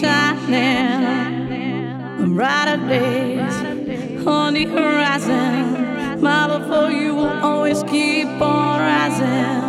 shining. Brighter days on the horizon. My love for you will always keep on rising.